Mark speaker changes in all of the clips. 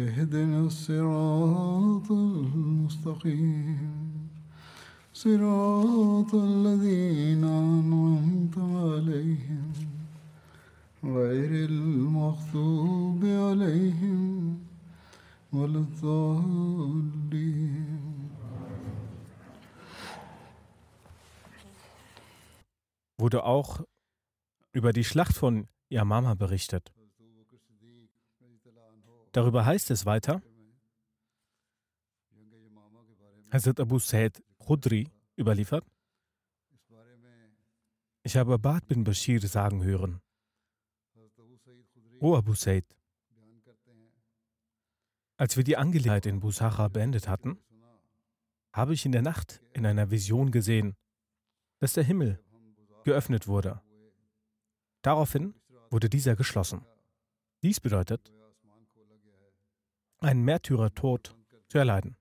Speaker 1: اهدنا الصراط المستقيم صراط الذين أنعمت عليهم غير المغضوب عليهم ولا الضالين
Speaker 2: wurde auch über die Schlacht von Yamama berichtet. Darüber heißt es weiter, Hazrat Abu Said Khudri überliefert, ich habe Abad bin Bashir sagen hören, O Abu Said, als wir die Angelegenheit in Busacha beendet hatten, habe ich in der Nacht in einer Vision gesehen, dass der Himmel geöffnet wurde. Daraufhin wurde dieser geschlossen. Dies bedeutet, einen Märtyrertod zu erleiden.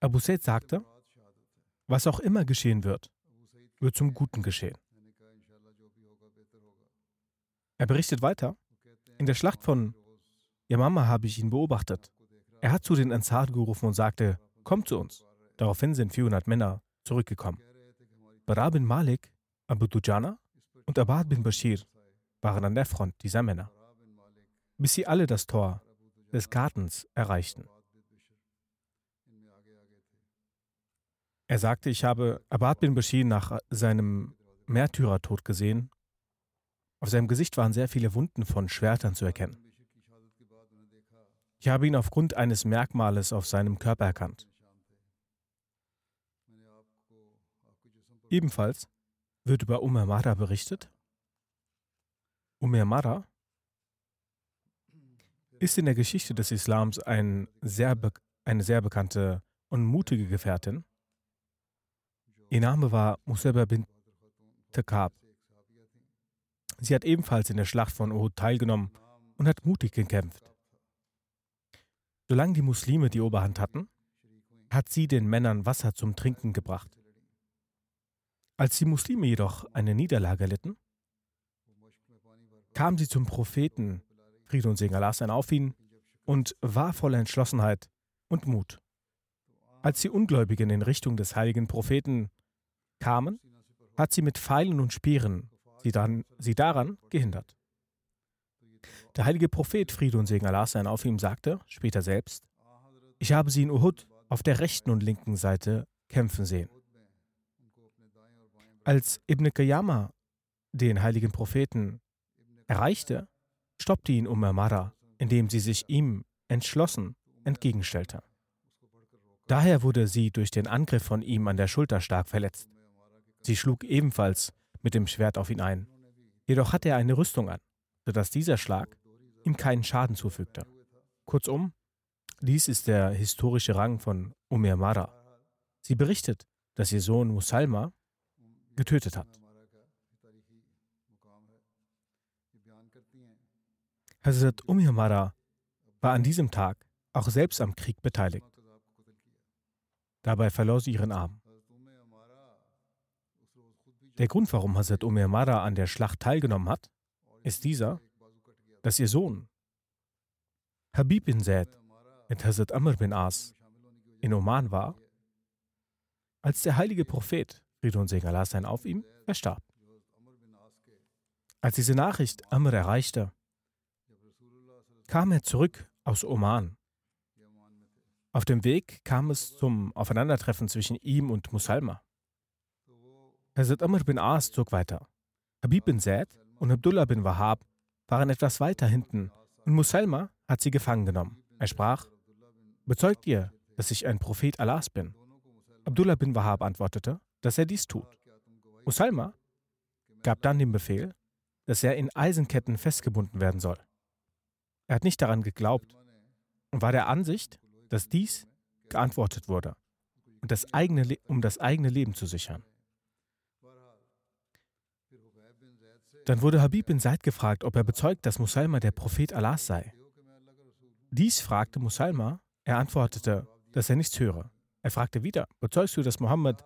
Speaker 2: Abu Said sagte, was auch immer geschehen wird, wird zum Guten geschehen. Er berichtet weiter, in der Schlacht von Yamama habe ich ihn beobachtet. Er hat zu den Ansar gerufen und sagte, kommt zu uns. Daraufhin sind 400 Männer zurückgekommen. Bara bin Malik, Abu Dujana und Abad bin Bashir waren an der Front dieser Männer, bis sie alle das Tor des Gartens erreichten. Er sagte, ich habe Abad bin Bashir nach seinem Märtyrertod gesehen. Auf seinem Gesicht waren sehr viele Wunden von Schwertern zu erkennen. Ich habe ihn aufgrund eines Merkmales auf seinem Körper erkannt. Ebenfalls wird über Umar Mara berichtet. Umar Mara ist in der Geschichte des Islams ein sehr eine sehr bekannte und mutige Gefährtin. Ihr Name war Musaba bin Takab. Sie hat ebenfalls in der Schlacht von Uhud teilgenommen und hat mutig gekämpft. Solange die Muslime die Oberhand hatten, hat sie den Männern Wasser zum Trinken gebracht. Als die Muslime jedoch eine Niederlage litten, kam sie zum Propheten, Friede und Segen Allah sein auf ihn, und war voller Entschlossenheit und Mut. Als die Ungläubigen in Richtung des heiligen Propheten kamen, hat sie mit Pfeilen und Speeren sie, dann, sie daran gehindert. Der heilige Prophet, Friede und Segen Allah sein auf ihm, sagte später selbst, ich habe sie in Uhud auf der rechten und linken Seite kämpfen sehen. Als Ibn Qayyama den heiligen Propheten erreichte, stoppte ihn Umar Mara, indem sie sich ihm entschlossen entgegenstellte. Daher wurde sie durch den Angriff von ihm an der Schulter stark verletzt. Sie schlug ebenfalls mit dem Schwert auf ihn ein. Jedoch hatte er eine Rüstung an, sodass dieser Schlag ihm keinen Schaden zufügte. Kurzum, dies ist der historische Rang von Umar Mara. Sie berichtet, dass ihr Sohn Musalma getötet hat. Hazrat Umar Mara war an diesem Tag auch selbst am Krieg beteiligt. Dabei verlor sie ihren Arm. Der Grund, warum Hazrat Umar Mara an der Schlacht teilgenommen hat, ist dieser, dass ihr Sohn Habib bin Zaid mit Hazrat Amr bin As in Oman war, als der heilige Prophet, Friede und Segen Allah sein auf ihm, verstarb. Als diese Nachricht Amr erreichte, kam er zurück aus Oman Auf dem Weg kam es zum Aufeinandertreffen zwischen ihm und Musalma. Hazrat Amr bin As zog weiter. Habib bin Zaid und Abdullah bin Wahab waren etwas weiter hinten und Musalma hat sie gefangen genommen. Er sprach, bezeugt ihr, dass ich ein Prophet Allahs bin? Abdullah bin Wahab antwortete, dass er dies tut. Musalma gab dann den Befehl, dass er in Eisenketten festgebunden werden soll. Er hat nicht daran geglaubt und war der Ansicht, dass dies geantwortet wurde, und das eigene, um das eigene Leben zu sichern. Dann wurde Habib bin Said gefragt, ob er bezeugt, dass Musalma der Prophet Allahs sei. Dies fragte Musalma, er antwortete, dass er nichts höre. Er fragte wieder, bezeugst du, dass Mohammed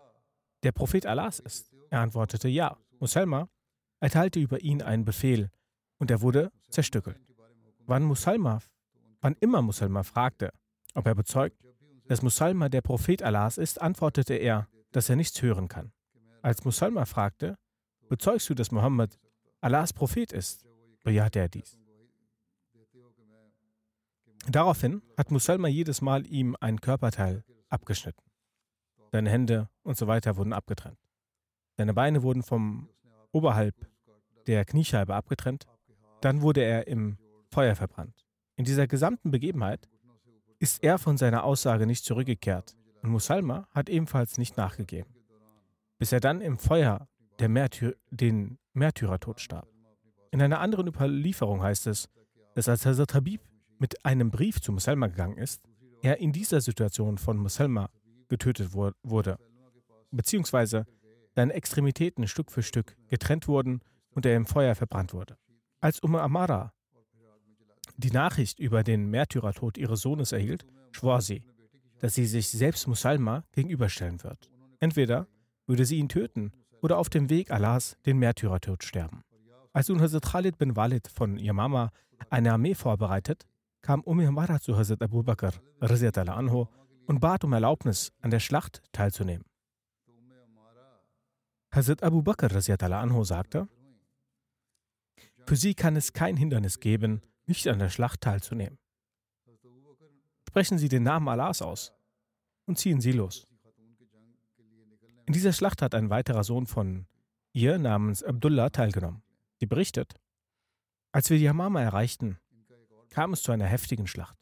Speaker 2: der Prophet Allahs ist? Er antwortete ja. Musalma erteilte über ihn einen Befehl und er wurde zerstückelt. Wann Musalma, wann immer Musalma fragte, ob er bezeugt, dass Musalma der Prophet Allahs ist, antwortete er, dass er nichts hören kann. Als Musalma fragte, bezeugst du, dass Mohammed Allahs Prophet ist, bejahte er dies. Daraufhin hat Musalma jedes Mal ihm ein Körperteil abgeschnitten. Seine Hände und so weiter wurden abgetrennt. Seine Beine wurden vom oberhalb der Kniescheibe abgetrennt. Dann wurde er im Feuer verbrannt. In dieser gesamten Begebenheit ist er von seiner Aussage nicht zurückgekehrt und Musalma hat ebenfalls nicht nachgegeben, bis er dann im Feuer Märtyr den Märtyrertod starb. In einer anderen Überlieferung heißt es, dass als Hazrat Habib mit einem Brief zu Musalma gegangen ist, er in dieser Situation von Musalma getötet wurde, beziehungsweise seine Extremitäten Stück für Stück getrennt wurden und er im Feuer verbrannt wurde. Als Umar Amara die Nachricht über den Märtyrertod ihres Sohnes erhielt, schwor sie, dass sie sich selbst Musalma gegenüberstellen wird. Entweder würde sie ihn töten oder auf dem Weg Allahs den Märtyrertod sterben. Als nun Hazrat Khalid bin Walid von Yamama eine Armee vorbereitet, kam Umm zu Hazrat Abu Bakr anhu, und bat um Erlaubnis, an der Schlacht teilzunehmen. Hazrat Abu Bakr anhu sagte, für sie kann es kein Hindernis geben, nicht an der Schlacht teilzunehmen. Sprechen Sie den Namen Allahs aus und ziehen Sie los. In dieser Schlacht hat ein weiterer Sohn von ihr namens Abdullah teilgenommen. Sie berichtet, als wir die Hamama erreichten, kam es zu einer heftigen Schlacht.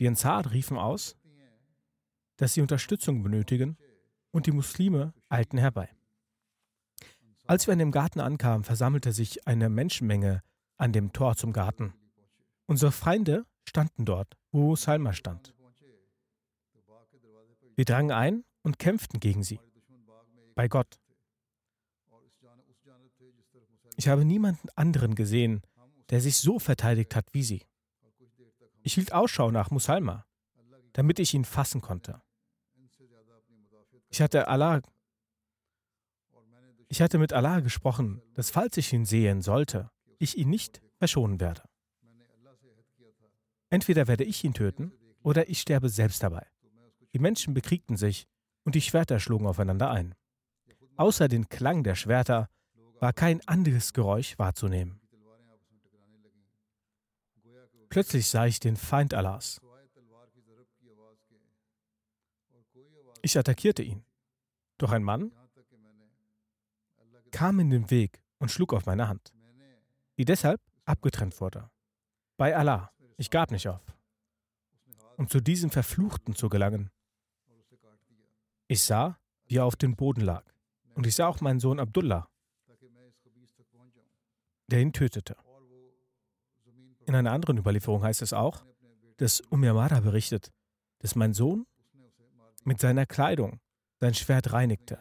Speaker 2: Die Ansar riefen aus, dass sie Unterstützung benötigen und die Muslime eilten herbei. Als wir an dem Garten ankamen, versammelte sich eine Menschenmenge an dem Tor zum Garten. Unsere Feinde standen dort, wo Salma stand. Wir drangen ein und kämpften gegen sie. Bei Gott. Ich habe niemanden anderen gesehen, der sich so verteidigt hat wie sie. Ich hielt Ausschau nach Musalma, damit ich ihn fassen konnte. Ich hatte Allah ich hatte mit Allah gesprochen, dass falls ich ihn sehen sollte, ich ihn nicht verschonen werde. Entweder werde ich ihn töten oder ich sterbe selbst dabei. Die Menschen bekriegten sich und die Schwerter schlugen aufeinander ein. Außer den Klang der Schwerter war kein anderes Geräusch wahrzunehmen. Plötzlich sah ich den Feind Allahs. Ich attackierte ihn. Doch ein Mann kam in den Weg und schlug auf meine Hand die deshalb abgetrennt wurde. Bei Allah, ich gab nicht auf, um zu diesem Verfluchten zu gelangen. Ich sah, wie er auf dem Boden lag, und ich sah auch meinen Sohn Abdullah, der ihn tötete. In einer anderen Überlieferung heißt es auch, dass Umirmara berichtet, dass mein Sohn mit seiner Kleidung sein Schwert reinigte.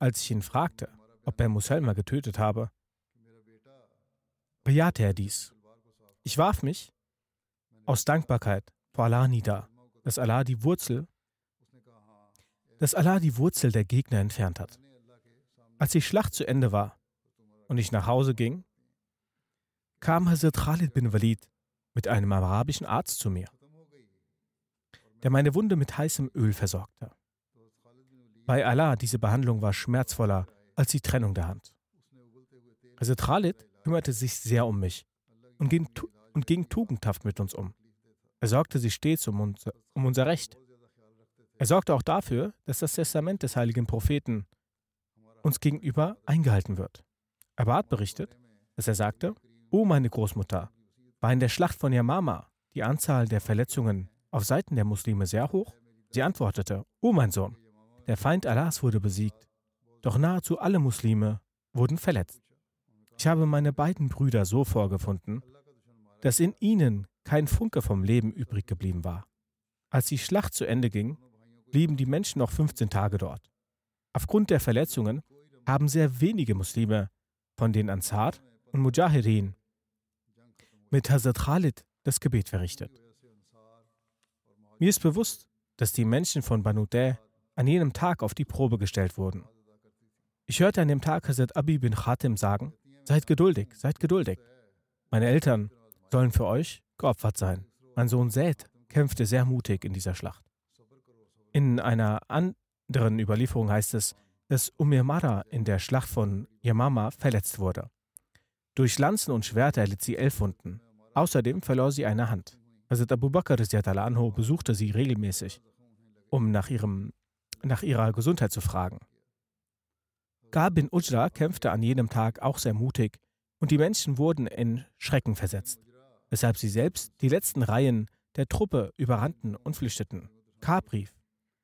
Speaker 2: Als ich ihn fragte, ob er Muselma getötet habe, bejahte er dies. Ich warf mich aus Dankbarkeit vor Allah nieder, dass Allah die Wurzel, dass Allah die Wurzel der Gegner entfernt hat. Als die Schlacht zu Ende war und ich nach Hause ging, kam Hazrat Khalid bin Walid mit einem arabischen Arzt zu mir, der meine Wunde mit heißem Öl versorgte. Bei Allah, diese Behandlung war schmerzvoller als die Trennung der Hand. Hazrat Khalid kümmerte sich sehr um mich und ging, und ging tugendhaft mit uns um. Er sorgte sich stets um, uns, um unser Recht. Er sorgte auch dafür, dass das Testament des heiligen Propheten uns gegenüber eingehalten wird. Abad berichtet, dass er sagte, O meine Großmutter, war in der Schlacht von Yamama die Anzahl der Verletzungen auf Seiten der Muslime sehr hoch? Sie antwortete, O mein Sohn, der Feind Allahs wurde besiegt, doch nahezu alle Muslime wurden verletzt. Ich habe meine beiden Brüder so vorgefunden, dass in ihnen kein Funke vom Leben übrig geblieben war. Als die Schlacht zu Ende ging, blieben die Menschen noch 15 Tage dort. Aufgrund der Verletzungen haben sehr wenige Muslime von den Ansar und Mujahideen mit Hazrat Khalid das Gebet verrichtet. Mir ist bewusst, dass die Menschen von Banu Deh an jenem Tag auf die Probe gestellt wurden. Ich hörte an dem Tag Hazrat Abi bin Khatim sagen, seid geduldig, seid geduldig. Meine Eltern sollen für euch geopfert sein. Mein Sohn Seth kämpfte sehr mutig in dieser Schlacht. In einer anderen Überlieferung heißt es, dass Umir Mara in der Schlacht von Yamama verletzt wurde. Durch Lanzen und Schwerter erlitt sie elf Wunden. Außerdem verlor sie eine Hand. Hazrat Abu Bakr anho besuchte sie regelmäßig, um nach, ihrem, nach ihrer Gesundheit zu fragen. Gar bin Ujra kämpfte an jenem Tag auch sehr mutig und die Menschen wurden in Schrecken versetzt, weshalb sie selbst die letzten Reihen der Truppe überrannten und flüchteten. K. Brief.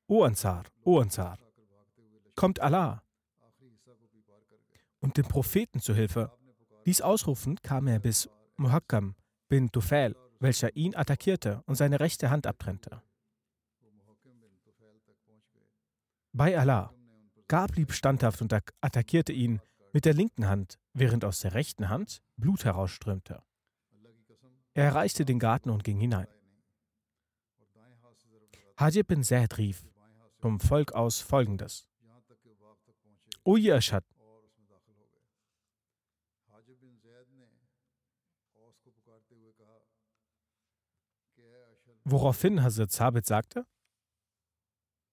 Speaker 2: O Ansar, O Ansar, kommt Allah und dem Propheten zu Hilfe. Dies ausrufend kam er bis Muhakkam bin Tufail, welcher ihn attackierte und seine rechte Hand abtrennte. Bei Allah. Gar blieb standhaft und attackierte ihn mit der linken Hand, während aus der rechten Hand Blut herausströmte. Er erreichte den Garten und ging hinein. Hajib bin Zaid rief vom Volk aus folgendes: O ihr Aschad, Woraufhin Hazrat Sabit sagte,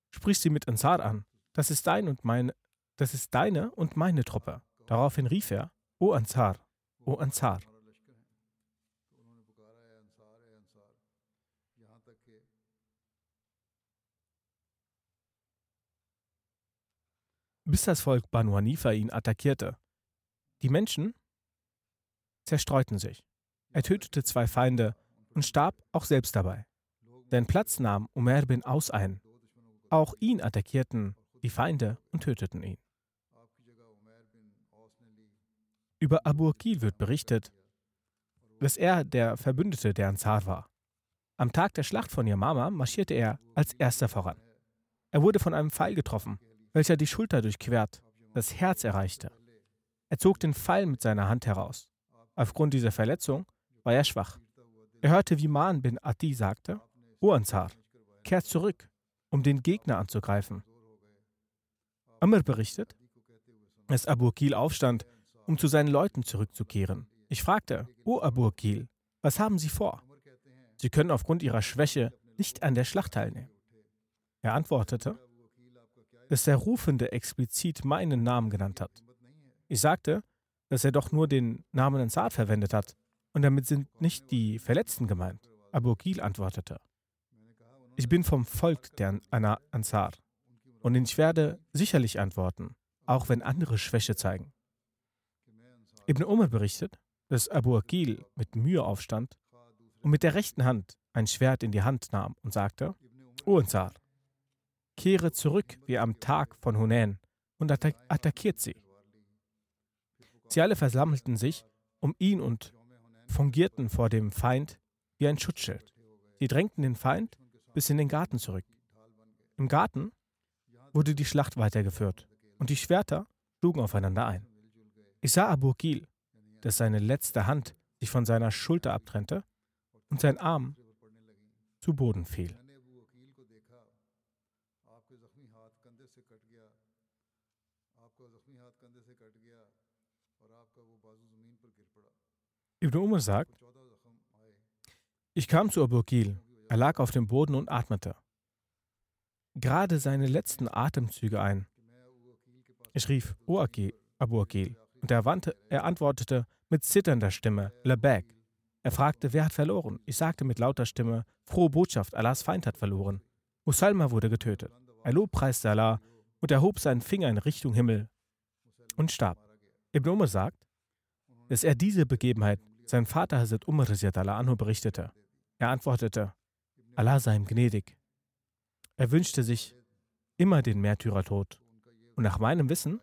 Speaker 2: sprich sie mit Ansar an. Das ist dein und meine, das ist deine und meine Truppe. Daraufhin rief er, O Ansar, O Ansar. Bis das Volk Banu Hanifa ihn attackierte. Die Menschen zerstreuten sich. Er tötete zwei Feinde und starb auch selbst dabei. Sein Platz nahm Umar bin Aus ein. Auch ihn attackierten die Feinde und töteten ihn. Über Abu Akil wird berichtet, dass er der Verbündete der Ansar war. Am Tag der Schlacht von Yamama marschierte er als erster voran. Er wurde von einem Pfeil getroffen, welcher die Schulter durchquert, das Herz erreichte. Er zog den Pfeil mit seiner Hand heraus. Aufgrund dieser Verletzung war er schwach. Er hörte, wie Man bin Adi sagte, O Ansar, kehrt zurück, um den Gegner anzugreifen. Amr berichtet, dass Abu Akil aufstand, um zu seinen Leuten zurückzukehren. Ich fragte, O Abu Akil, was haben Sie vor? Sie können aufgrund Ihrer Schwäche nicht an der Schlacht teilnehmen. Er antwortete, dass der Rufende explizit meinen Namen genannt hat. Ich sagte, dass er doch nur den Namen Ansar verwendet hat und damit sind nicht die Verletzten gemeint. Abu Akil antwortete, ich bin vom Volk der Ansar und ich werde sicherlich antworten, auch wenn andere Schwäche zeigen. Ibn Umar berichtet, dass Abu Akil mit Mühe aufstand und mit der rechten Hand ein Schwert in die Hand nahm und sagte, O Ansar, kehre zurück wie am Tag von Hunain und attack attackiert sie. Sie alle versammelten sich um ihn und fungierten vor dem Feind wie ein Schutzschild. Sie drängten den Feind bis in den Garten zurück. Im Garten wurde die Schlacht weitergeführt und die Schwerter schlugen aufeinander ein. Ich sah Abu Akil, dass seine letzte Hand sich von seiner Schulter abtrennte und sein Arm zu Boden fiel. Ibn Umar sagt, ich kam zu Abu Akil er lag auf dem Boden und atmete. Gerade seine letzten Atemzüge ein. Ich rief, O Akil, Abu Akil, und er, wandte, er antwortete mit zitternder Stimme, Labek. Er fragte, wer hat verloren? Ich sagte mit lauter Stimme, frohe Botschaft, Allahs Feind hat verloren. Musalma wurde getötet. Er lobpreiste Allah und erhob seinen Finger in Richtung Himmel und starb. Ibn Umar sagt, dass er diese Begebenheit sein Vater Hazrat Umar berichtete. Er antwortete, Allah sei ihm gnädig. Er wünschte sich immer den Märtyrertod. Und nach meinem Wissen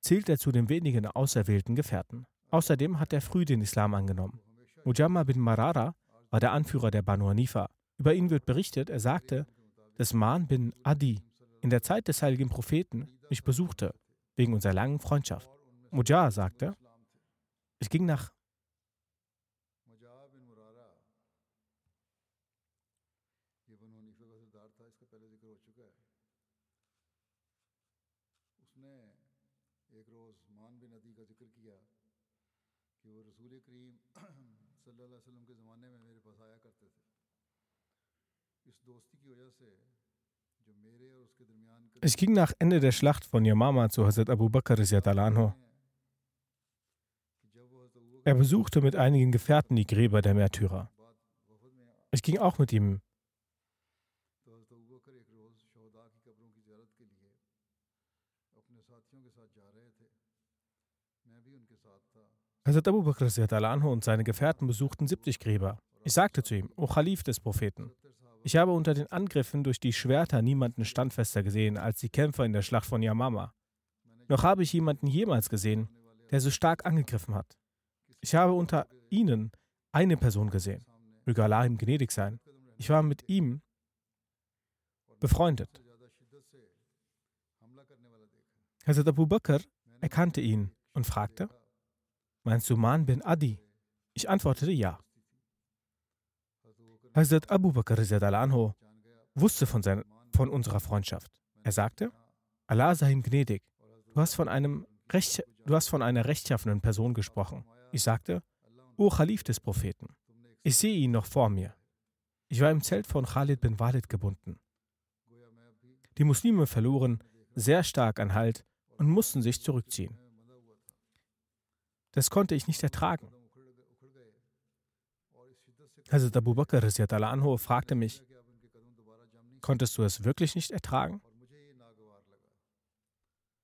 Speaker 2: zählt er zu den wenigen auserwählten Gefährten. Außerdem hat er früh den Islam angenommen. Mujamma bin Marara war der Anführer der Banu Hanifa. Über ihn wird berichtet, er sagte, dass Man bin Adi in der Zeit des heiligen Propheten mich besuchte, wegen unserer langen Freundschaft. Mujah sagte, ich ging nach Ich ging nach Ende der Schlacht von Yamama zu Hazrat Abu Bakr anhu. Er besuchte mit einigen Gefährten die Gräber der Märtyrer. Ich ging auch mit ihm. Hazrat Abu Bakr und seine Gefährten besuchten 70 Gräber. Ich sagte zu ihm, O Khalif des Propheten, ich habe unter den Angriffen durch die Schwerter niemanden standfester gesehen als die Kämpfer in der Schlacht von Yamama. Noch habe ich jemanden jemals gesehen, der so stark angegriffen hat. Ich habe unter ihnen eine Person gesehen. Möge Allah ihm gnädig sein. Ich war mit ihm befreundet. Hazrat Abu Bakr erkannte ihn und fragte, Meinst du Man bin Adi? Ich antwortete ja. Hazrat Abu Bakr anhu wusste von, seiner, von unserer Freundschaft. Er sagte, Allah sei ihm gnädig. Du hast, von einem Recht, du hast von einer rechtschaffenen Person gesprochen. Ich sagte, O Khalif des Propheten, ich sehe ihn noch vor mir. Ich war im Zelt von Khalid bin Walid gebunden. Die Muslime verloren sehr stark an Halt und mussten sich zurückziehen. Das konnte ich nicht ertragen. Hazrat Abu Bakr anhu fragte mich, konntest du es wirklich nicht ertragen?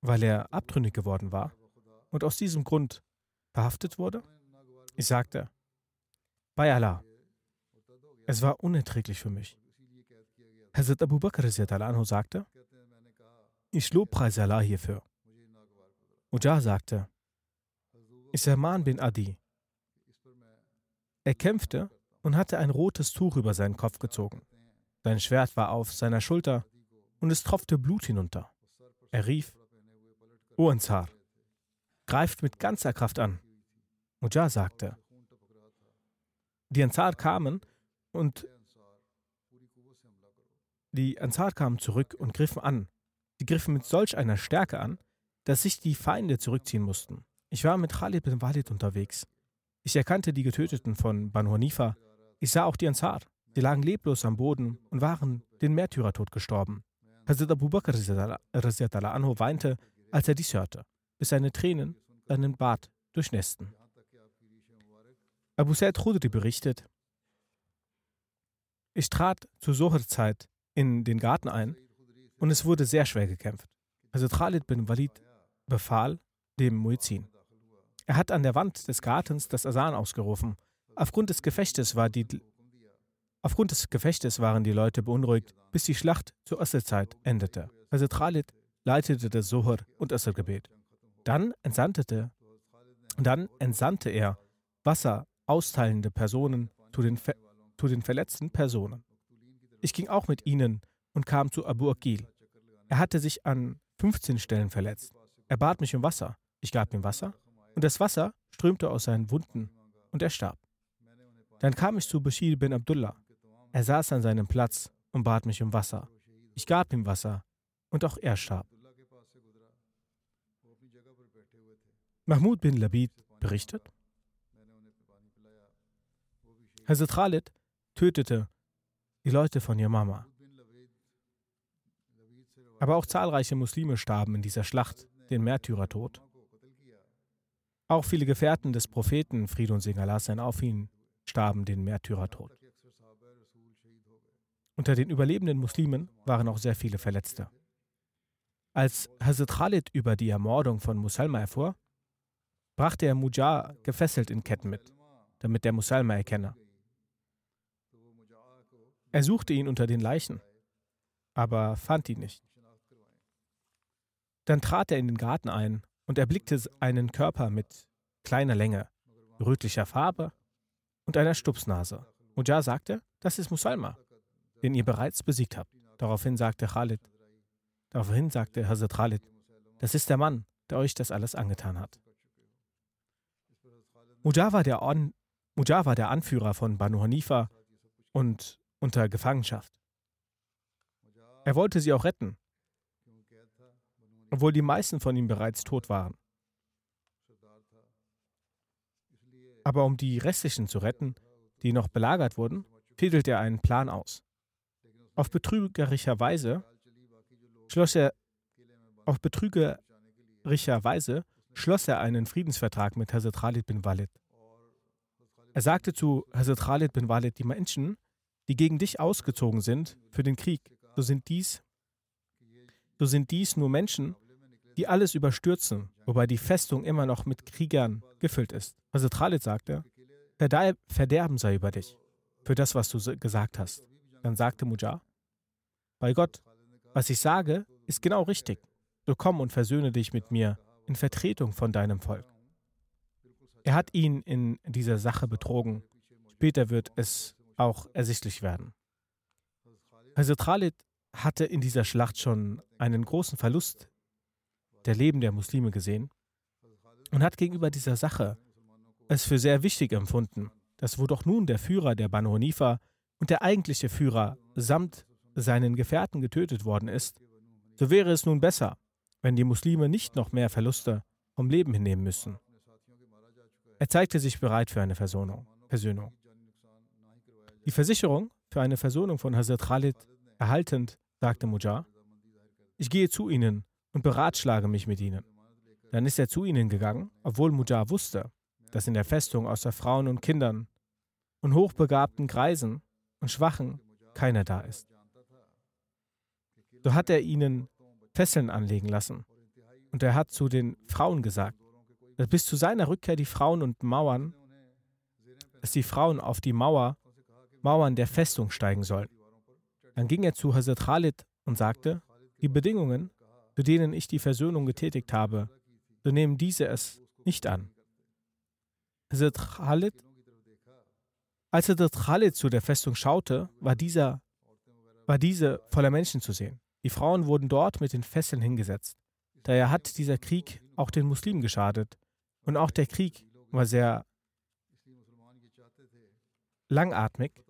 Speaker 2: Weil er abtrünnig geworden war und aus diesem Grund verhaftet wurde? Ich sagte, bei Allah, es war unerträglich für mich. Hazrat Abu Bakr anhu sagte, ich lobpreise Allah hierfür. Ujah sagte, Isserman bin Adi. Er kämpfte und hatte ein rotes Tuch über seinen Kopf gezogen. Sein Schwert war auf seiner Schulter und es tropfte Blut hinunter. Er rief, O Ansar, greift mit ganzer Kraft an. Mujah sagte, die Ansar kamen und die Ansar kamen zurück und griffen an. Sie griffen mit solch einer Stärke an, dass sich die Feinde zurückziehen mussten. Ich war mit Khalid bin Walid unterwegs. Ich erkannte die Getöteten von Banu Hanifa ich sah auch die Ansar. Sie lagen leblos am Boden und waren den Märtyrertod gestorben. Hazrat Abu Bakr anhu weinte, als er dies hörte, bis seine Tränen seinen Bart durchnässten. Abu Sa'id Khudri berichtet, ich trat zur Sohrzeit in den Garten ein und es wurde sehr schwer gekämpft. Also Khalid bin Walid befahl dem Muizin. Er hat an der Wand des Gartens das Asan ausgerufen Aufgrund des Gefechtes war die Aufgrund des Gefechtes waren die Leute beunruhigt, bis die Schlacht zur Asserzeit endete. Also Khalid leitete das Sohar und Assergebet. Dann entsandte, dann entsandte er Wasser austeilende Personen zu den, zu den verletzten Personen. Ich ging auch mit ihnen und kam zu Abu Akil. Er hatte sich an 15 Stellen verletzt. Er bat mich um Wasser. Ich gab ihm Wasser und das Wasser strömte aus seinen Wunden und er starb. Dann kam ich zu Bashir bin Abdullah. Er saß an seinem Platz und bat mich um Wasser. Ich gab ihm Wasser und auch er starb. Mahmud bin Labid berichtet, Hazrat Khalid tötete die Leute von Yamama. Aber auch zahlreiche Muslime starben in dieser Schlacht, den Märtyrertod. Auch viele Gefährten des Propheten, Friede und Segen Allah sein auf ihn, starben den Märtyrertod. Unter den überlebenden Muslimen waren auch sehr viele Verletzte. Als Hazrat Khalid über die Ermordung von Musalma erfuhr, brachte er Mujar gefesselt in Ketten mit, damit der Musalma erkenne. Er suchte ihn unter den Leichen, aber fand ihn nicht. Dann trat er in den Garten ein und erblickte einen Körper mit kleiner Länge, rötlicher Farbe und einer Stupsnase. Mujar sagte, das ist Musalma, den ihr bereits besiegt habt. Daraufhin sagte Khalid, daraufhin sagte Hazrat Khalid, das ist der Mann, der euch das alles angetan hat. Mujar war der, On, Mujar war der Anführer von Banu Hanifa und unter Gefangenschaft. Er wollte sie auch retten, obwohl die meisten von ihm bereits tot waren. Aber um die restlichen zu retten, die noch belagert wurden, fädelt er einen Plan aus. Auf betrügerischer Weise schloss er auf betrügerischer Weise schloss er einen Friedensvertrag mit Hazrat Khalid bin Walid. Er sagte zu Hazrat Khalid bin Walid, die Menschen, die gegen dich ausgezogen sind für den Krieg, so sind dies, so sind dies nur Menschen, die alles überstürzen, wobei die Festung immer noch mit Kriegern gefüllt ist. Hazrat Khalid sagte, Verderben sei über dich, für das, was du gesagt hast. Dann sagte Mujar, bei Gott, was ich sage, ist genau richtig. So komm und versöhne dich mit mir in Vertretung von deinem Volk. Er hat ihn in dieser Sache betrogen. Später wird es auch ersichtlich werden. Hazrat Khalid hatte in dieser Schlacht schon einen großen Verlust der Leben der Muslime gesehen und hat gegenüber dieser Sache es für sehr wichtig empfunden, dass wo doch nun der Führer der Banu Hanifa und der eigentliche Führer samt seinen Gefährten getötet worden ist, so wäre es nun besser, wenn die Muslime nicht noch mehr Verluste vom Leben hinnehmen müssen. Er zeigte sich bereit für eine Versöhnung. Versöhnung. Die Versicherung für eine Versöhnung von Hazrat Khalid erhaltend, sagte Mujar, ich gehe zu ihnen und beratschlage mich mit ihnen. Dann ist er zu ihnen gegangen, obwohl Mujar wusste, dass in der Festung außer Frauen und Kindern und hochbegabten Greisen und Schwachen keiner da ist. So hat er ihnen Fesseln anlegen lassen. Und er hat zu den Frauen gesagt, dass bis zu seiner Rückkehr die Frauen und Mauern, dass die Frauen auf die Mauer, Mauern der Festung steigen sollen. Dann ging er zu Hazrat Khalid und sagte, die Bedingungen, zu denen ich die Versöhnung getätigt habe, so nehmen diese es nicht an. Als Hazrat Khalid zu der Festung schaute, war, dieser, war diese voller Menschen zu sehen. Die Frauen wurden dort mit den Fesseln hingesetzt. Daher hat dieser Krieg auch den Muslimen geschadet. Und auch der Krieg war sehr langatmig.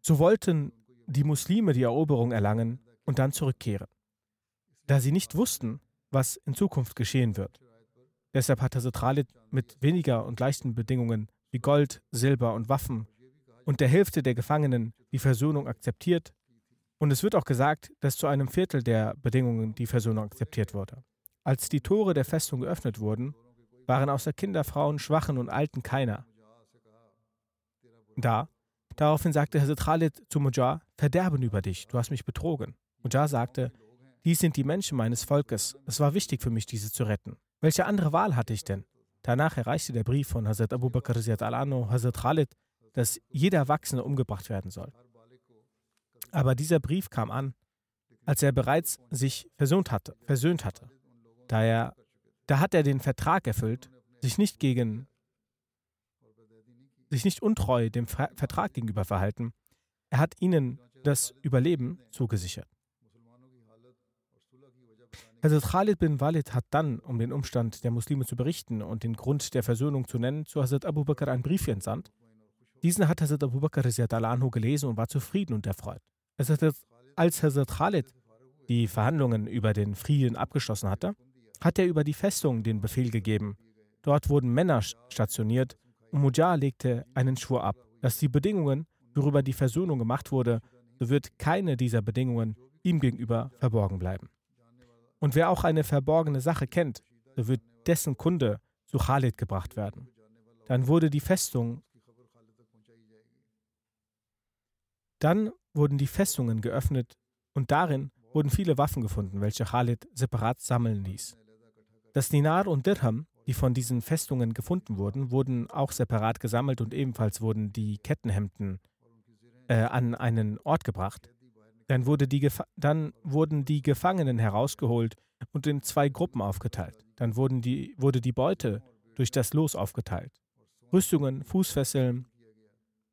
Speaker 2: So wollten die Muslime die Eroberung erlangen und dann zurückkehren, da sie nicht wussten, was in Zukunft geschehen wird. Deshalb hat Hazrat Khalid mit weniger und leichten Bedingungen wie Gold, Silber und Waffen und der Hälfte der Gefangenen die Versöhnung akzeptiert und es wird auch gesagt, dass zu einem Viertel der Bedingungen die Versöhnung akzeptiert wurde. Als die Tore der Festung geöffnet wurden, waren außer Kinder, Frauen, Schwachen und Alten keiner. Da, daraufhin sagte Hazrat Khalid zu Mujar, Verderben über dich, du hast mich betrogen. Mujar sagte, dies sind die Menschen meines Volkes, es war wichtig für mich, diese zu retten. Welche andere Wahl hatte ich denn? Danach erreichte der Brief von Hazrat Abu Bakr al-Anno Hazrat Khalid, dass jeder Erwachsene umgebracht werden soll. Aber dieser Brief kam an, als er bereits sich versöhnt hatte. Versöhnt hatte. Daher, da hat er den Vertrag erfüllt, sich nicht gegen, sich nicht untreu dem Vertrag gegenüber verhalten. Er hat ihnen das Überleben zugesichert. Hazrat Khalid bin Walid hat dann, um den Umstand der Muslime zu berichten und den Grund der Versöhnung zu nennen, zu Hazrat Abu Bakr einen Brief entsandt. Diesen hat Hazrat Abu Bakr anhu gelesen und war zufrieden und erfreut. Als Hazrat Khalid die Verhandlungen über den Frieden abgeschlossen hatte, hat er über die Festung den Befehl gegeben. Dort wurden Männer stationiert und Mujar legte einen Schwur ab, dass die Bedingungen, worüber die Versöhnung gemacht wurde, so wird keine dieser Bedingungen ihm gegenüber verborgen bleiben. Und wer auch eine verborgene Sache kennt, so wird dessen Kunde zu Khalid gebracht werden. Dann wurde die Festung, dann wurden die Festungen geöffnet und darin wurden viele Waffen gefunden, welche Khalid separat sammeln ließ. Das Dinar und Dirham, die von diesen Festungen gefunden wurden, wurden auch separat gesammelt und ebenfalls wurden die Kettenhemden äh, an einen Ort gebracht. Dann, wurde dann wurden die Gefangenen herausgeholt und in zwei Gruppen aufgeteilt. Dann die, wurde die Beute durch das Los aufgeteilt. Rüstungen, Fußfesseln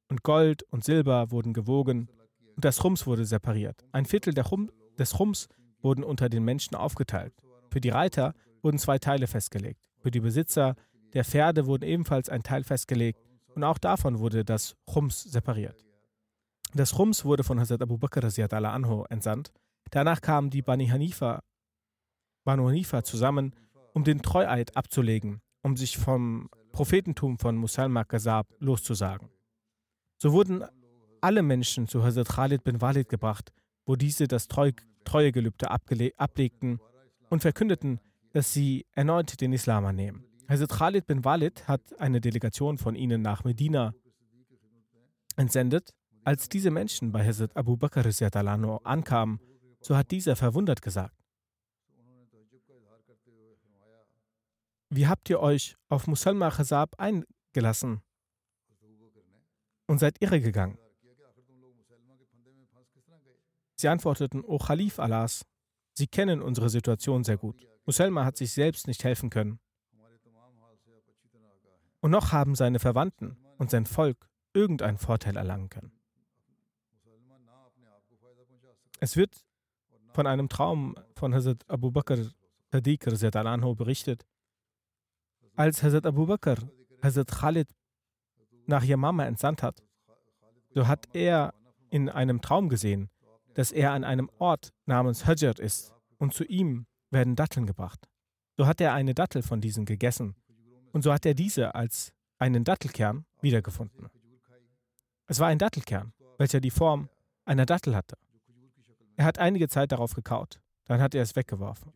Speaker 2: und Gold und Silber wurden gewogen und das Rums wurde separiert. Ein Viertel Rum, des Rums wurden unter den Menschen aufgeteilt. Für die Reiter wurden zwei Teile festgelegt. Für die Besitzer der Pferde wurden ebenfalls ein Teil festgelegt und auch davon wurde das Rums separiert. Das Rums wurde von Hazrat Abu Bakr anho entsandt. Danach kamen die Bani Hanifa, Banu Hanifa zusammen, um den Treueid abzulegen, um sich vom Prophetentum von Musalma Ghazab loszusagen. So wurden alle Menschen zu Hazrat Khalid bin Walid gebracht, wo diese das Treu Treuegelübde ablegten und verkündeten, dass sie erneut den Islam annehmen. Hazrat Khalid bin Walid hat eine Delegation von ihnen nach Medina entsendet als diese Menschen bei Hazrat Abu Bakr ankamen, so hat dieser verwundert gesagt, wie habt ihr euch auf Musalma Khazab eingelassen und seid irregegangen? Sie antworteten, O Khalif Allahs, Sie kennen unsere Situation sehr gut. Musalma hat sich selbst nicht helfen können. Und noch haben seine Verwandten und sein Volk irgendeinen Vorteil erlangen können. Es wird von einem Traum von Hazrat Abu Bakr Sadiq anhu berichtet. Als Hazrat Abu Bakr Hazrat Khalid nach Yamama entsandt hat, so hat er in einem Traum gesehen, dass er an einem Ort namens Hajar ist und zu ihm werden Datteln gebracht. So hat er eine Dattel von diesen gegessen und so hat er diese als einen Dattelkern wiedergefunden. Es war ein Dattelkern, welcher die Form einer Dattel hatte. Er hat einige Zeit darauf gekaut, dann hat er es weggeworfen.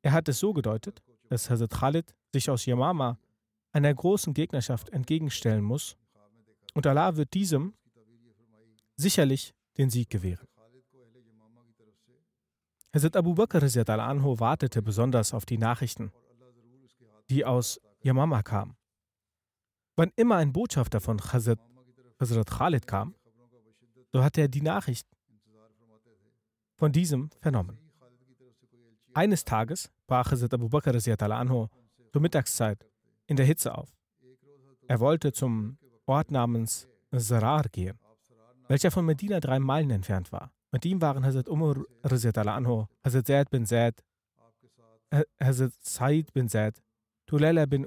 Speaker 2: Er hat es so gedeutet, dass Hazrat Khalid sich aus Yamama einer großen Gegnerschaft entgegenstellen muss und Allah wird diesem sicherlich den Sieg gewähren. Hazrat Abu Bakr anhu wartete besonders auf die Nachrichten, die aus Yamama kamen. Wann immer ein Botschafter von Hazrat, Khalid kam, so hat er die Nachricht von diesem vernommen. Eines Tages brach Hazrat Abu Bakr anhu zur Mittagszeit in der Hitze auf. Er wollte zum Ort namens Zarar gehen, welcher von Medina drei Meilen entfernt war. Mit ihm waren Hazrat Umar anhu, Hazrat Zaid bin Zaid, Hazrat Said bin Zaid, Tulala bin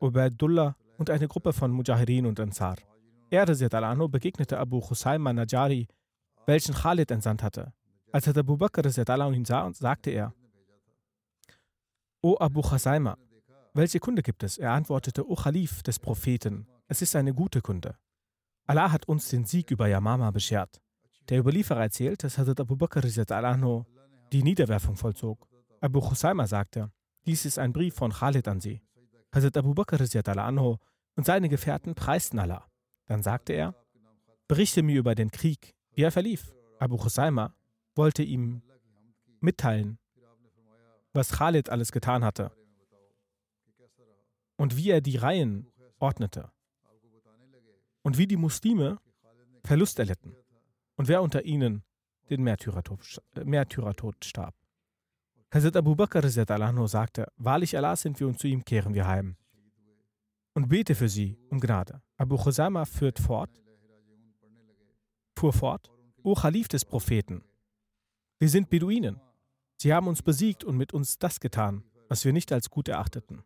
Speaker 2: Ubaidullah und eine Gruppe von Mujahirin und Ansar. Er anhu begegnete Abu Husayma Najari, welchen Khalid entsandt hatte. Als Hazrat Abu Bakr ihn sah, sagte er, O Abu Chasaima, welche Kunde gibt es? Er antwortete, O Khalif des Propheten, es ist eine gute Kunde. Allah hat uns den Sieg über Yamama beschert. Der Überlieferer erzählt, dass Hazrat Abu Bakr die Niederwerfung vollzog. Abu Chusaima sagte, dies ist ein Brief von Khalid an sie. Hazrat Abu Bakr und seine Gefährten preisten Allah. Dann sagte er, berichte mir über den Krieg, wie er verlief. Abu Chusaima wollte ihm mitteilen, was Khalid alles getan hatte und wie er die Reihen ordnete und wie die Muslime Verlust erlitten und wer unter ihnen den Märtyrertod, Märtyrertod starb. Hazrat Abu Bakr sagte, wahrlich Allah sind wir und zu ihm kehren wir heim. Und bete für sie um Gnade. Abu Khusama führt fort, fuhr fort, O Khalif des Propheten, wir sind Beduinen. Sie haben uns besiegt und mit uns das getan, was wir nicht als gut erachteten.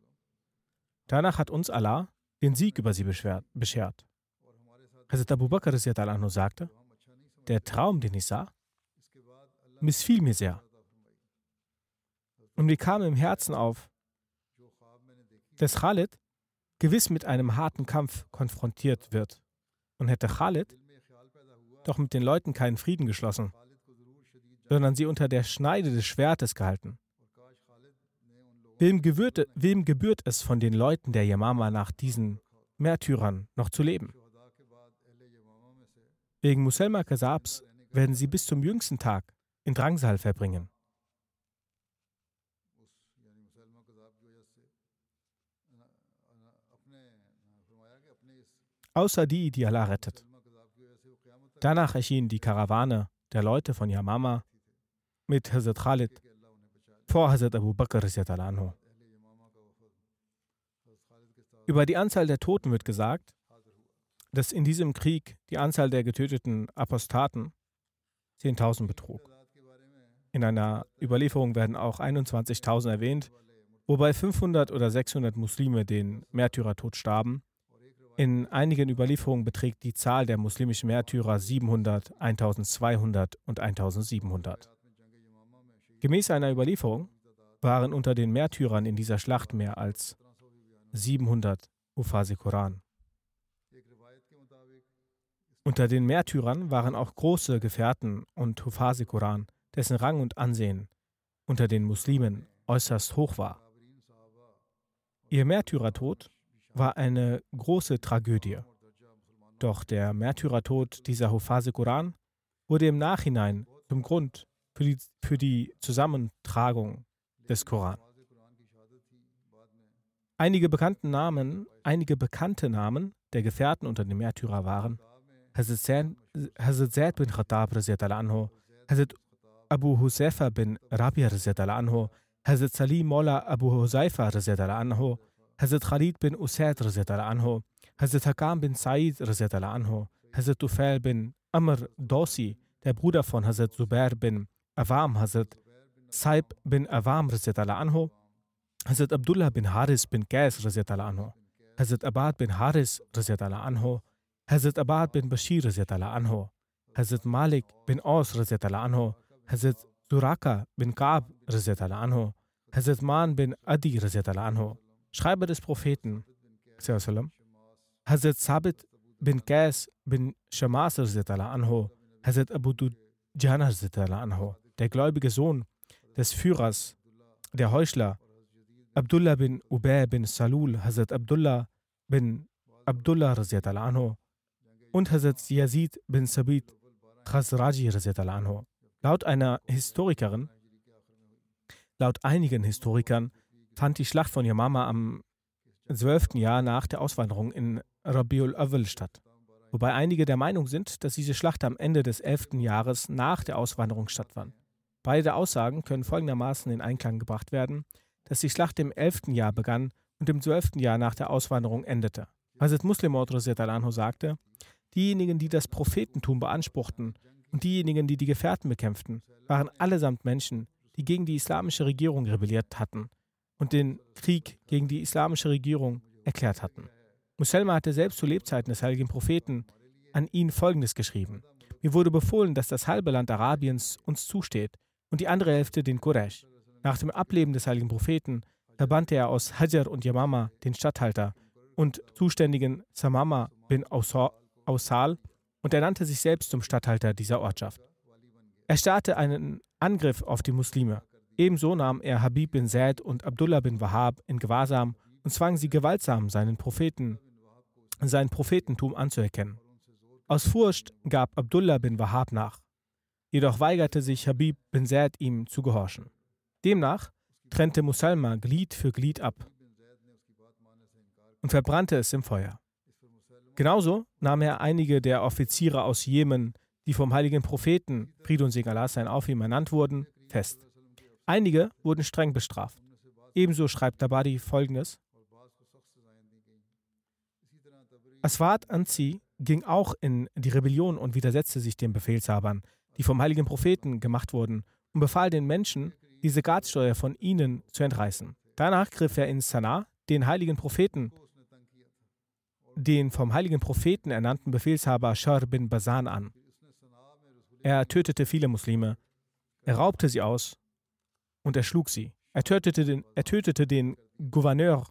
Speaker 2: Danach hat uns Allah den Sieg über sie beschert. Hazrat Abu Bakr sagte, der Traum, den ich sah, missfiel mir sehr. Und mir kam im Herzen auf, dass Khalid gewiss mit einem harten Kampf konfrontiert wird. Und hätte Khalid doch mit den Leuten keinen Frieden geschlossen, sondern sie unter der Schneide des Schwertes gehalten. Wem gebührt, wem gebührt es von den Leuten der Yamama nach diesen Märtyrern noch zu leben? Wegen Muselma Kasabs werden sie bis zum jüngsten Tag in Drangsal verbringen. Außer die, die Allah rettet. Danach erschien die Karawane der Leute von Yamama mit Hazrat Khalid vor Hazrat Abu Bakr. Über die Anzahl der Toten wird gesagt, dass in diesem Krieg die Anzahl der getöteten Apostaten 10.000 betrug. In einer Überlieferung werden auch 21.000 erwähnt, wobei 500 oder 600 Muslime den Märtyrertod starben. In einigen Überlieferungen beträgt die Zahl der muslimischen Märtyrer 700, 1200 und 1700. Gemäß einer Überlieferung waren unter den Märtyrern in dieser Schlacht mehr als 700 Ufasi Koran. Unter den Märtyrern waren auch große Gefährten und Hufasi Koran, dessen Rang und Ansehen unter den Muslimen äußerst hoch war. Ihr Märtyrertod war eine große Tragödie. Doch der Märtyrertod dieser Hufase Koran wurde im Nachhinein zum Grund für die, für die Zusammentragung des Koran. Einige bekannte Namen, einige bekannte Namen der Gefährten unter den Märtyrer waren Hazrat Zaid bin Khattab anhu, Hazrat Abu Huzaifa bin Rabia anhu, Hazrat Salim Mola Abu Huzaifa anhu, Hazrat Khalid bin Usaid anhu, Hazrat Hakam bin Said anhu, Hazrat Tufail bin Amr Dosi, der Bruder von Hazrat Zubair bin Awam, Hazrat Saib bin Awam anhu, Hazrat Abdullah bin Haris bin Qais anhu, Hazrat Abad bin Haris anhu, Hazrat Abad bin Bashir anhu, Hazrat Malik bin Aus anhu, Hazrat Suraka bin Kaab anhu, Hazrat Man bin Adi anhu, Schreiber des Propheten, Hazrat Sabit bin Qais bin Shamas anhu, Hazrat Abu Dujana anhu, der gläubige Sohn des Führers, der Heuchler, Abdullah bin Ubay bin Salul, Hazrat Abdullah bin Abdullah und Hazrat Yazid bin Sabit Khazraji. Laut einer Historikerin, laut einigen Historikern, fand die Schlacht von Yamama am 12. Jahr nach der Auswanderung in Rabiul Awal statt. Wobei einige der Meinung sind, dass diese Schlacht am Ende des 11. Jahres nach der Auswanderung stattfand. Beide Aussagen können folgendermaßen in Einklang gebracht werden, dass die Schlacht im 11. Jahr begann und im 12. Jahr nach der Auswanderung endete. Hazrat Muslim anhu sagte, Diejenigen, die das Prophetentum beanspruchten und diejenigen, die die Gefährten bekämpften, waren allesamt Menschen, die gegen die islamische Regierung rebelliert hatten und den Krieg gegen die islamische Regierung erklärt hatten. Muselma hatte selbst zu Lebzeiten des heiligen Propheten an ihn Folgendes geschrieben. Mir wurde befohlen, dass das halbe Land Arabiens uns zusteht und die andere Hälfte den Quraysh. Nach dem Ableben des heiligen Propheten verbannte er aus Hajar und Yamama den Statthalter und zuständigen Samama bin Ausar aus Saal und er nannte sich selbst zum Statthalter dieser Ortschaft. Er startete einen Angriff auf die Muslime. Ebenso nahm er Habib bin Zaid und Abdullah bin Wahab in Gewahrsam und zwang sie gewaltsam, seinen Propheten, sein Prophetentum anzuerkennen. Aus Furcht gab Abdullah bin Wahab nach. Jedoch weigerte sich Habib bin Zaid ihm zu gehorchen. Demnach trennte Musalma Glied für Glied ab und verbrannte es im Feuer. Genauso nahm er einige der Offiziere aus Jemen, die vom heiligen Propheten, Friede und Segen sein auf ihm ernannt wurden, fest. Einige wurden streng bestraft. Ebenso schreibt Tabari folgendes: Aswad Anzi ging auch in die Rebellion und widersetzte sich den Befehlshabern, die vom heiligen Propheten gemacht wurden, und befahl den Menschen, die Sekatsteuer von ihnen zu entreißen. Danach griff er in Sanaa den heiligen Propheten den vom heiligen Propheten ernannten Befehlshaber Shar bin Basan an. Er tötete viele Muslime, er raubte sie aus und erschlug sie. Er tötete den, er tötete den Gouverneur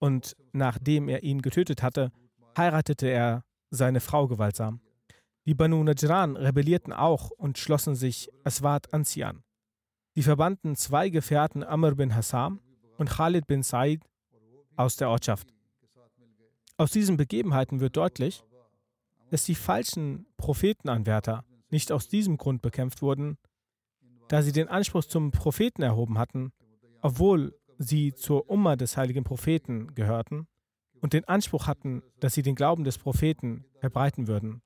Speaker 2: und nachdem er ihn getötet hatte, heiratete er seine Frau gewaltsam. Die Banu Najran rebellierten auch und schlossen sich Aswad Ansi an. Sie verbanden zwei Gefährten Amr bin Hassam und Khalid bin Said aus der Ortschaft. Aus diesen Begebenheiten wird deutlich, dass die falschen Prophetenanwärter nicht aus diesem Grund bekämpft wurden, da sie den Anspruch zum Propheten erhoben hatten, obwohl sie zur Umma des heiligen Propheten gehörten und den Anspruch hatten, dass sie den Glauben des Propheten verbreiten würden.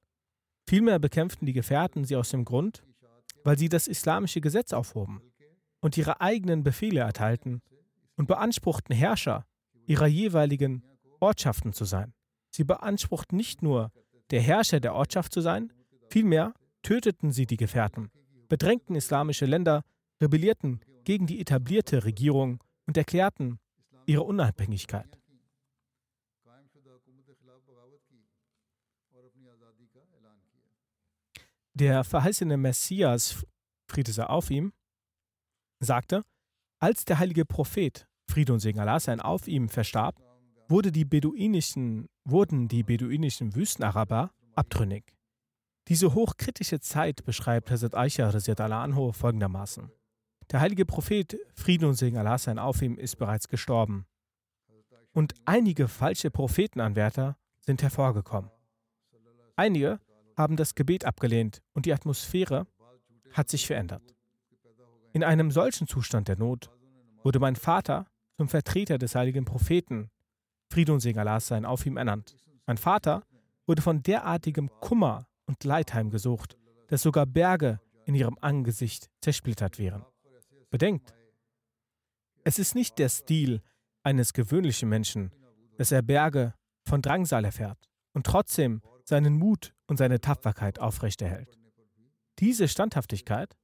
Speaker 2: Vielmehr bekämpften die Gefährten sie aus dem Grund, weil sie das islamische Gesetz aufhoben und ihre eigenen Befehle erteilten und beanspruchten Herrscher ihrer jeweiligen Ortschaften zu sein. Sie beanspruchten nicht nur, der Herrscher der Ortschaft zu sein, vielmehr töteten sie die Gefährten, bedrängten islamische Länder, rebellierten gegen die etablierte Regierung und erklärten ihre Unabhängigkeit. Der verheißene Messias, Friede sei auf ihm, sagte, als der heilige Prophet, Friede und Segen Allah sein, auf ihm verstarb, wurde die wurden die beduinischen Wüstenaraber abtrünnig. Diese hochkritische Zeit beschreibt Hazrat Aisha anhu folgendermaßen. Der heilige Prophet, Friede und Segen Allah sein, auf ihm, ist bereits gestorben. Und einige falsche Prophetenanwärter sind hervorgekommen. Einige haben das Gebet abgelehnt und die Atmosphäre hat sich verändert. In einem solchen Zustand der Not wurde mein Vater zum Vertreter des heiligen Propheten, Friede und Segen Allah sein, auf ihm ernannt. Mein Vater wurde von derartigem Kummer und Leid heimgesucht, dass sogar Berge in ihrem Angesicht zersplittert wären. Bedenkt, es ist nicht der Stil eines gewöhnlichen Menschen, dass er Berge von Drangsal erfährt und trotzdem seinen Mut und seine Tapferkeit aufrechterhält. Diese Standhaftigkeit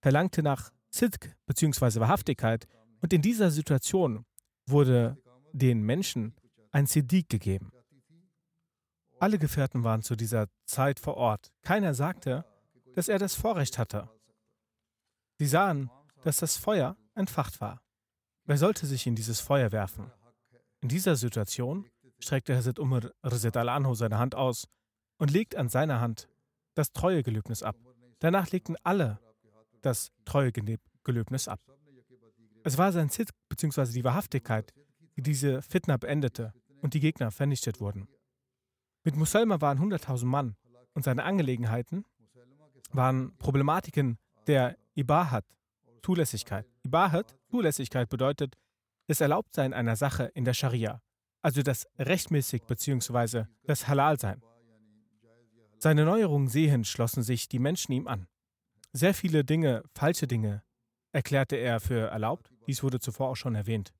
Speaker 2: verlangte nach Sidq bzw. Wahrhaftigkeit und in dieser Situation wurde den Menschen ein Siddiq gegeben. Alle Gefährten waren zu dieser Zeit vor Ort. Keiner sagte, dass er das Vorrecht hatte. Sie sahen, dass das Feuer entfacht war. Wer sollte sich in dieses Feuer werfen? In dieser Situation streckte Hazrat Umar Rizet al-Anhu seine Hand aus und legt an seiner Hand das Treuegelöbnis ab. Danach legten alle das Treuegelöbnis ab. Es war sein Zit bzw. die Wahrhaftigkeit, die diese Fitna beendete und die Gegner vernichtet wurden. Mit Musalma waren 100.000 Mann und seine Angelegenheiten waren Problematiken der Ibahat, Zulässigkeit. Ibahat, Zulässigkeit bedeutet das Erlaubtsein einer Sache in der Scharia, also das rechtmäßig bzw. das Halal-Sein. Seine Neuerungen sehend schlossen sich die Menschen ihm an. Sehr viele Dinge, falsche Dinge, erklärte er für erlaubt. Dies wurde zuvor auch schon erwähnt.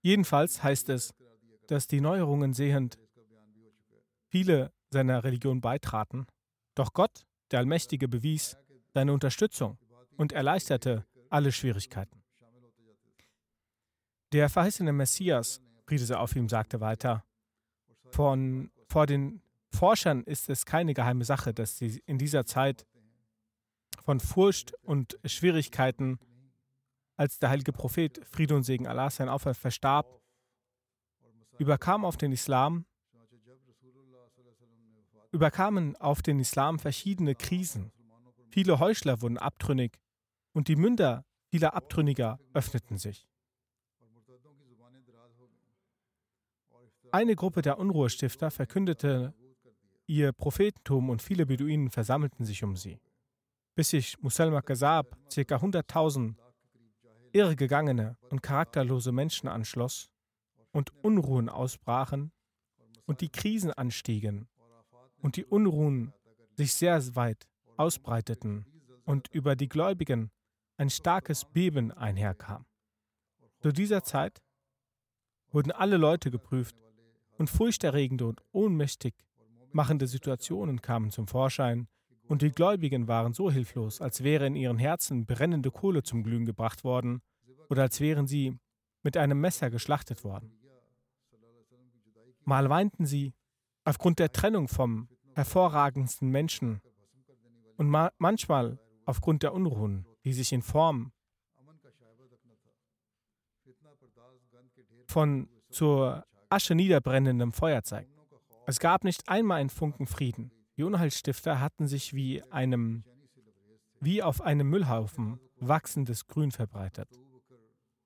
Speaker 2: Jedenfalls heißt es, dass die Neuerungen sehend viele seiner Religion beitraten. Doch Gott, der Allmächtige, bewies seine Unterstützung und erleichterte alle Schwierigkeiten. Der verheißene Messias, Friede sei auf ihm, sagte weiter, von, vor den Forschern ist es keine geheime Sache, dass sie in dieser Zeit von Furcht und Schwierigkeiten, als der heilige Prophet Friede und Segen Allah sein Aufwand verstarb, überkam auf den Islam, überkamen auf den Islam verschiedene Krisen. Viele Heuchler wurden abtrünnig und die Münder vieler Abtrünniger öffneten sich. Eine Gruppe der Unruhestifter verkündete ihr Prophetentum und viele Beduinen versammelten sich um sie. Bis sich Musalma Gazab ca. 100.000 irregegangene und charakterlose Menschen anschloss und Unruhen ausbrachen und die Krisen anstiegen und die Unruhen sich sehr weit ausbreiteten und über die Gläubigen ein starkes Beben einherkam. Zu dieser Zeit wurden alle Leute geprüft und furchterregende und ohnmächtig machende Situationen kamen zum Vorschein und die Gläubigen waren so hilflos, als wäre in ihren Herzen brennende Kohle zum Glühen gebracht worden oder als wären sie mit einem Messer geschlachtet worden. Mal weinten sie aufgrund der Trennung vom hervorragendsten Menschen und ma manchmal aufgrund der Unruhen, die sich in Form von zur Asche niederbrennendem Feuer zeigt. Es gab nicht einmal einen Funken Frieden. Die Unheilstifter hatten sich wie einem wie auf einem Müllhaufen wachsendes Grün verbreitet.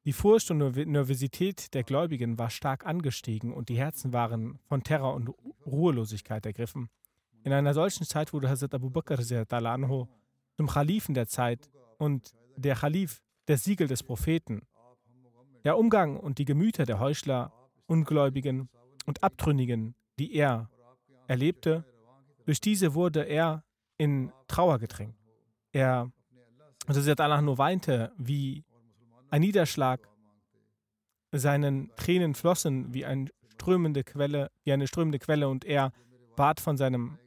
Speaker 2: Die Furcht und Nervosität der Gläubigen war stark angestiegen und die Herzen waren von Terror und Ruhelosigkeit ergriffen. In einer solchen Zeit wurde Hazrat Abu Bakr anhu zum Khalifen der Zeit und der Khalif, der Siegel des Propheten. Der Umgang und die Gemüter der Heuchler, Ungläubigen und Abtrünnigen, die er erlebte, durch diese wurde er in Trauer gedrängt. Er, Hazrat Allah weinte wie ein Niederschlag, seinen Tränen flossen wie, ein strömende Quelle, wie eine strömende Quelle und er bat von seinem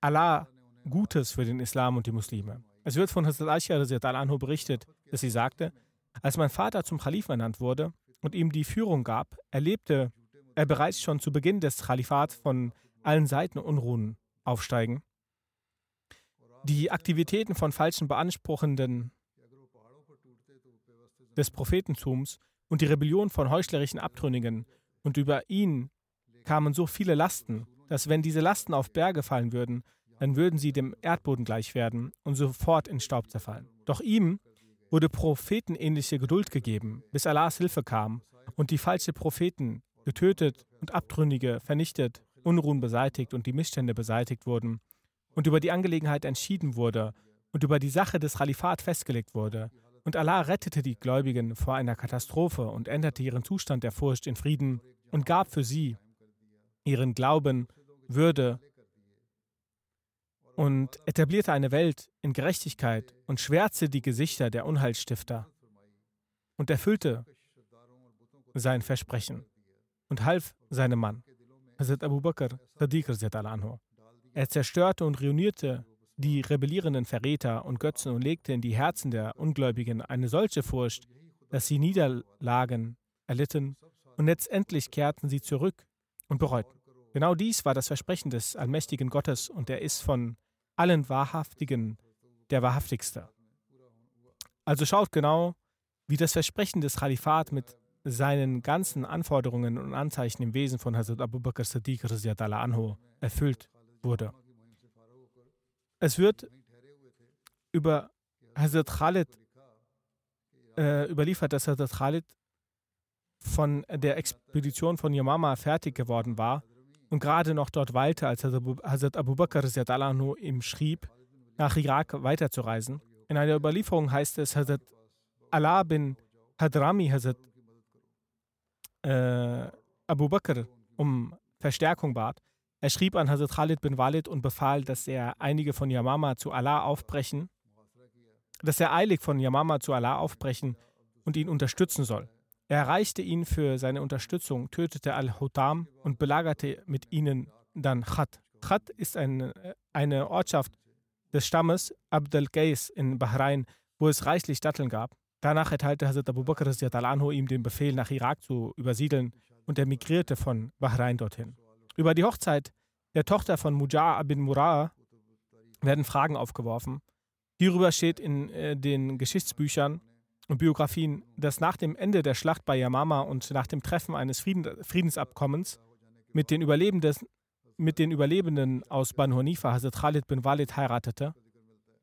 Speaker 2: Allah Gutes für den Islam und die Muslime. Es wird von Hazrat Aisha anhu berichtet, dass sie sagte, als mein Vater zum Khalifen ernannt wurde und ihm die Führung gab, erlebte er bereits schon zu Beginn des Khalifats von allen Seiten Unruhen aufsteigen. Die Aktivitäten von falschen Beanspruchenden des Prophetentums und die Rebellion von heuchlerischen Abtrünnigen und über ihn kamen so viele Lasten, dass wenn diese Lasten auf Berge fallen würden, dann würden sie dem Erdboden gleich werden und sofort in Staub zerfallen. Doch ihm wurde prophetenähnliche Geduld gegeben, bis Allahs Hilfe kam und die falschen Propheten getötet und Abtrünnige vernichtet, Unruhen beseitigt und die Missstände beseitigt wurden und über die Angelegenheit entschieden wurde und über die Sache des Khalifat festgelegt wurde. Und Allah rettete die Gläubigen vor einer Katastrophe und änderte ihren Zustand der Furcht in Frieden und gab für sie ihren Glauben, Würde und etablierte eine Welt in Gerechtigkeit und schwärzte die Gesichter der Unheilstifter und erfüllte sein Versprechen und half seinem Mann, Hazrat Abu Bakr Sadiq anhu. Er zerstörte und ruinierte die rebellierenden Verräter und Götzen und legte in die Herzen der Ungläubigen eine solche Furcht, dass sie Niederlagen erlitten und letztendlich kehrten sie zurück und bereuten. Genau dies war das Versprechen des allmächtigen Gottes und er ist von allen Wahrhaftigen der Wahrhaftigste. Also schaut genau, wie das Versprechen des Khalifat mit seinen ganzen Anforderungen und Anzeichen im Wesen von Hazrat Abu Bakr Siddiq anhu erfüllt wurde. Es wird über Hazrat Khalid äh, überliefert, dass Hazrat Khalid von der Expedition von Yamama fertig geworden war und gerade noch dort weilte, als Hazrat Abu Bakr anhu ihm schrieb, nach Irak weiterzureisen. In einer Überlieferung heißt es, Hazrat Allah bin Hadrami Hazrat äh, Abu Bakr um Verstärkung bat. Er schrieb an Hazrat Khalid bin Walid und befahl, dass er einige von Yamama zu Allah aufbrechen, dass er eilig von Yamama zu Allah aufbrechen und ihn unterstützen soll. Er erreichte ihn für seine Unterstützung, tötete Al-Hutam und belagerte mit ihnen dann Khat. Khat ist ein, eine Ortschaft des Stammes Abd al-Qais in Bahrain, wo es reichlich Datteln gab. Danach erteilte Hazrat Abu Bakr anhu ihm den Befehl, nach Irak zu übersiedeln und er migrierte von Bahrain dorthin. Über die Hochzeit der Tochter von Mujar bin Murah werden Fragen aufgeworfen. Hierüber steht in äh, den Geschichtsbüchern und Biografien, dass nach dem Ende der Schlacht bei Yamama und nach dem Treffen eines Frieden, Friedensabkommens mit den, Überlebenden, mit den Überlebenden aus Banu Hanifa Hazrat Khalid bin Walid heiratete.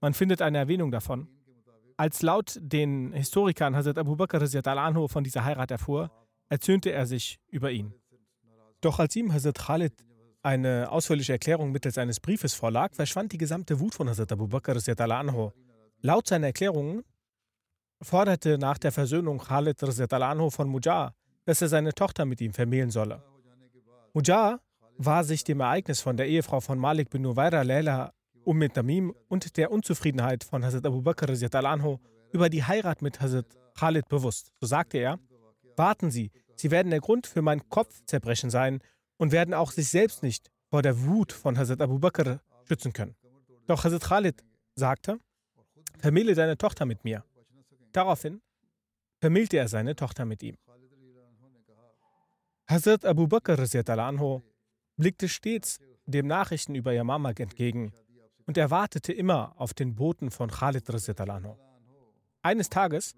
Speaker 2: Man findet eine Erwähnung davon. Als laut den Historikern Hazrat Abu Bakr anhu von dieser Heirat erfuhr, erzürnte er sich über ihn. Doch als ihm Hazrat Khalid eine ausführliche Erklärung mittels eines Briefes vorlag, verschwand die gesamte Wut von Hazrat Abu Bakr anhu. Laut seiner Erklärungen forderte nach der Versöhnung Khalid anhu von Mujar, dass er seine Tochter mit ihm vermählen solle. Mujar war sich dem Ereignis von der Ehefrau von Malik bin Nuwaira Leila Umm Tamim und der Unzufriedenheit von Hazrat Abu Bakr anhu über die Heirat mit Hazrat Khalid bewusst. So sagte er, warten Sie, Sie werden der Grund für mein Kopfzerbrechen sein und werden auch sich selbst nicht vor der Wut von Hazrat Abu Bakr schützen können. Doch Hazrat Khalid sagte, vermähle deine Tochter mit mir. Daraufhin vermählte er seine Tochter mit ihm. Hazrat Abu Bakr anhu blickte stets dem Nachrichten über Yamama entgegen und er wartete immer auf den Boten von Khalid anhu. Eines Tages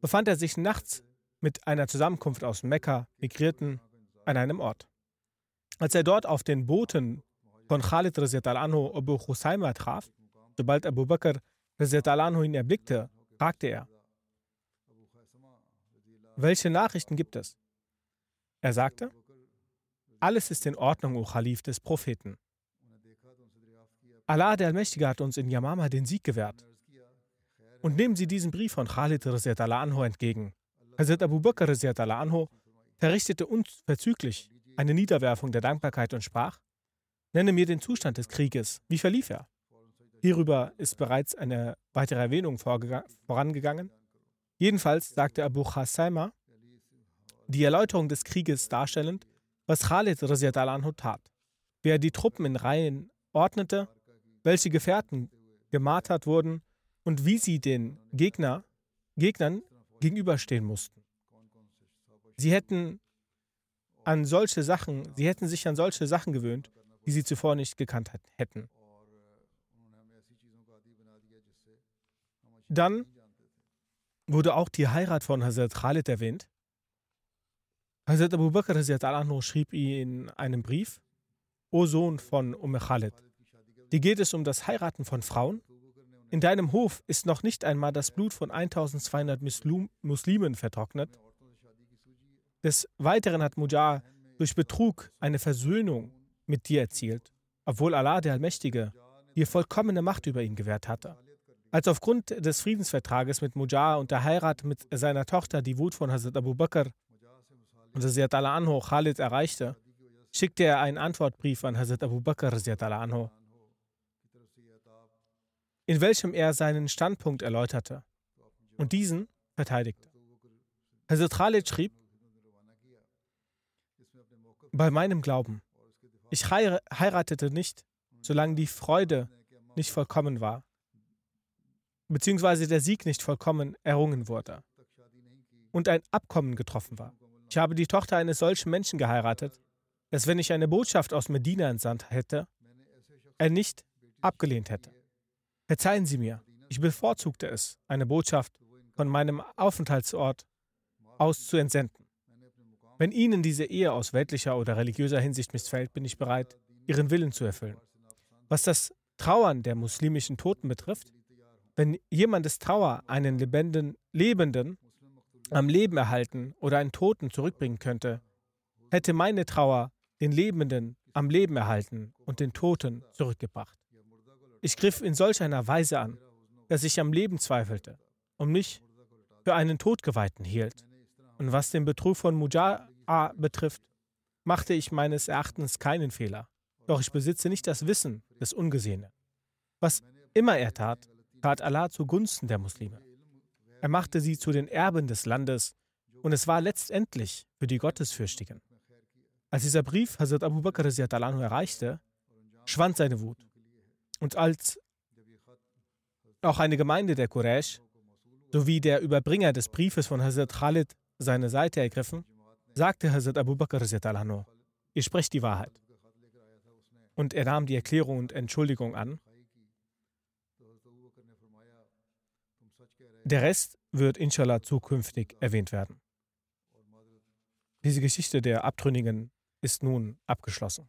Speaker 2: befand er sich nachts mit einer Zusammenkunft aus Mekka Migrierten an einem Ort. Als er dort auf den Boten von Khalid anhu Abu Husayma traf, sobald Abu Bakr anhu ihn erblickte, fragte er, welche Nachrichten gibt es? Er sagte, Alles ist in Ordnung, o Khalif des Propheten. Allah, der Allmächtige, hat uns in Yamama den Sieg gewährt. Und nehmen Sie diesen Brief von Khalid anho entgegen. Hazrat Abu Bakr anho verrichtete unverzüglich eine Niederwerfung der Dankbarkeit und sprach, nenne mir den Zustand des Krieges. Wie verlief er? Hierüber ist bereits eine weitere Erwähnung vorangegangen. Jedenfalls sagte Abu Khassaima, die Erläuterung des Krieges darstellend, was Khalid anhu tat. Wie er die Truppen in Reihen ordnete, welche Gefährten gemartert wurden und wie sie den Gegner, Gegnern gegenüberstehen mussten. Sie hätten an solche Sachen, sie hätten sich an solche Sachen gewöhnt, die sie zuvor nicht gekannt hätten. Dann wurde auch die Heirat von Hazrat Khalid erwähnt. Hazrat Abu Bakr schrieb in einem Brief, O Sohn von Umm Khalid, dir geht es um das Heiraten von Frauen? In deinem Hof ist noch nicht einmal das Blut von 1200 Muslimen vertrocknet. Des Weiteren hat Mujar durch Betrug eine Versöhnung mit dir erzielt, obwohl Allah der Allmächtige dir vollkommene Macht über ihn gewährt hatte. Als aufgrund des Friedensvertrages mit Mujar und der Heirat mit seiner Tochter die Wut von Hazrat Abu Bakr und Hazrat Allah Anho Khalid erreichte, schickte er einen Antwortbrief an Hazrat Abu Bakr Anho, in welchem er seinen Standpunkt erläuterte und diesen verteidigte. Hazrat Khalid schrieb, bei meinem Glauben, ich heiratete nicht, solange die Freude nicht vollkommen war, beziehungsweise der Sieg nicht vollkommen errungen wurde und ein Abkommen getroffen war. Ich habe die Tochter eines solchen Menschen geheiratet, dass wenn ich eine Botschaft aus Medina entsandt hätte, er nicht abgelehnt hätte. Verzeihen Sie mir, ich bevorzugte es, eine Botschaft von meinem Aufenthaltsort aus zu entsenden. Wenn Ihnen diese Ehe aus weltlicher oder religiöser Hinsicht missfällt, bin ich bereit, Ihren Willen zu erfüllen. Was das Trauern der muslimischen Toten betrifft, wenn jemandes Trauer einen Lebenden, Lebenden am Leben erhalten oder einen Toten zurückbringen könnte, hätte meine Trauer den Lebenden am Leben erhalten und den Toten zurückgebracht. Ich griff in solch einer Weise an, dass ich am Leben zweifelte und mich für einen Todgeweihten hielt. Und was den Betrug von Muja'a betrifft, machte ich meines Erachtens keinen Fehler. Doch ich besitze nicht das Wissen des Ungesehenen. Was immer er tat, tat Allah zugunsten der Muslime. Er machte sie zu den Erben des Landes und es war letztendlich für die Gottesfürchtigen. Als dieser Brief Hazrat Abu Bakr erreichte, schwand seine Wut. Und als auch eine Gemeinde der Quraysh sowie der Überbringer des Briefes von Hazrat Khalid seine Seite ergriffen, sagte Hazrat Abu Bakr ihr sprecht die Wahrheit. Und er nahm die Erklärung und Entschuldigung an Der Rest wird inshallah zukünftig erwähnt werden. Diese Geschichte der Abtrünnigen ist nun abgeschlossen.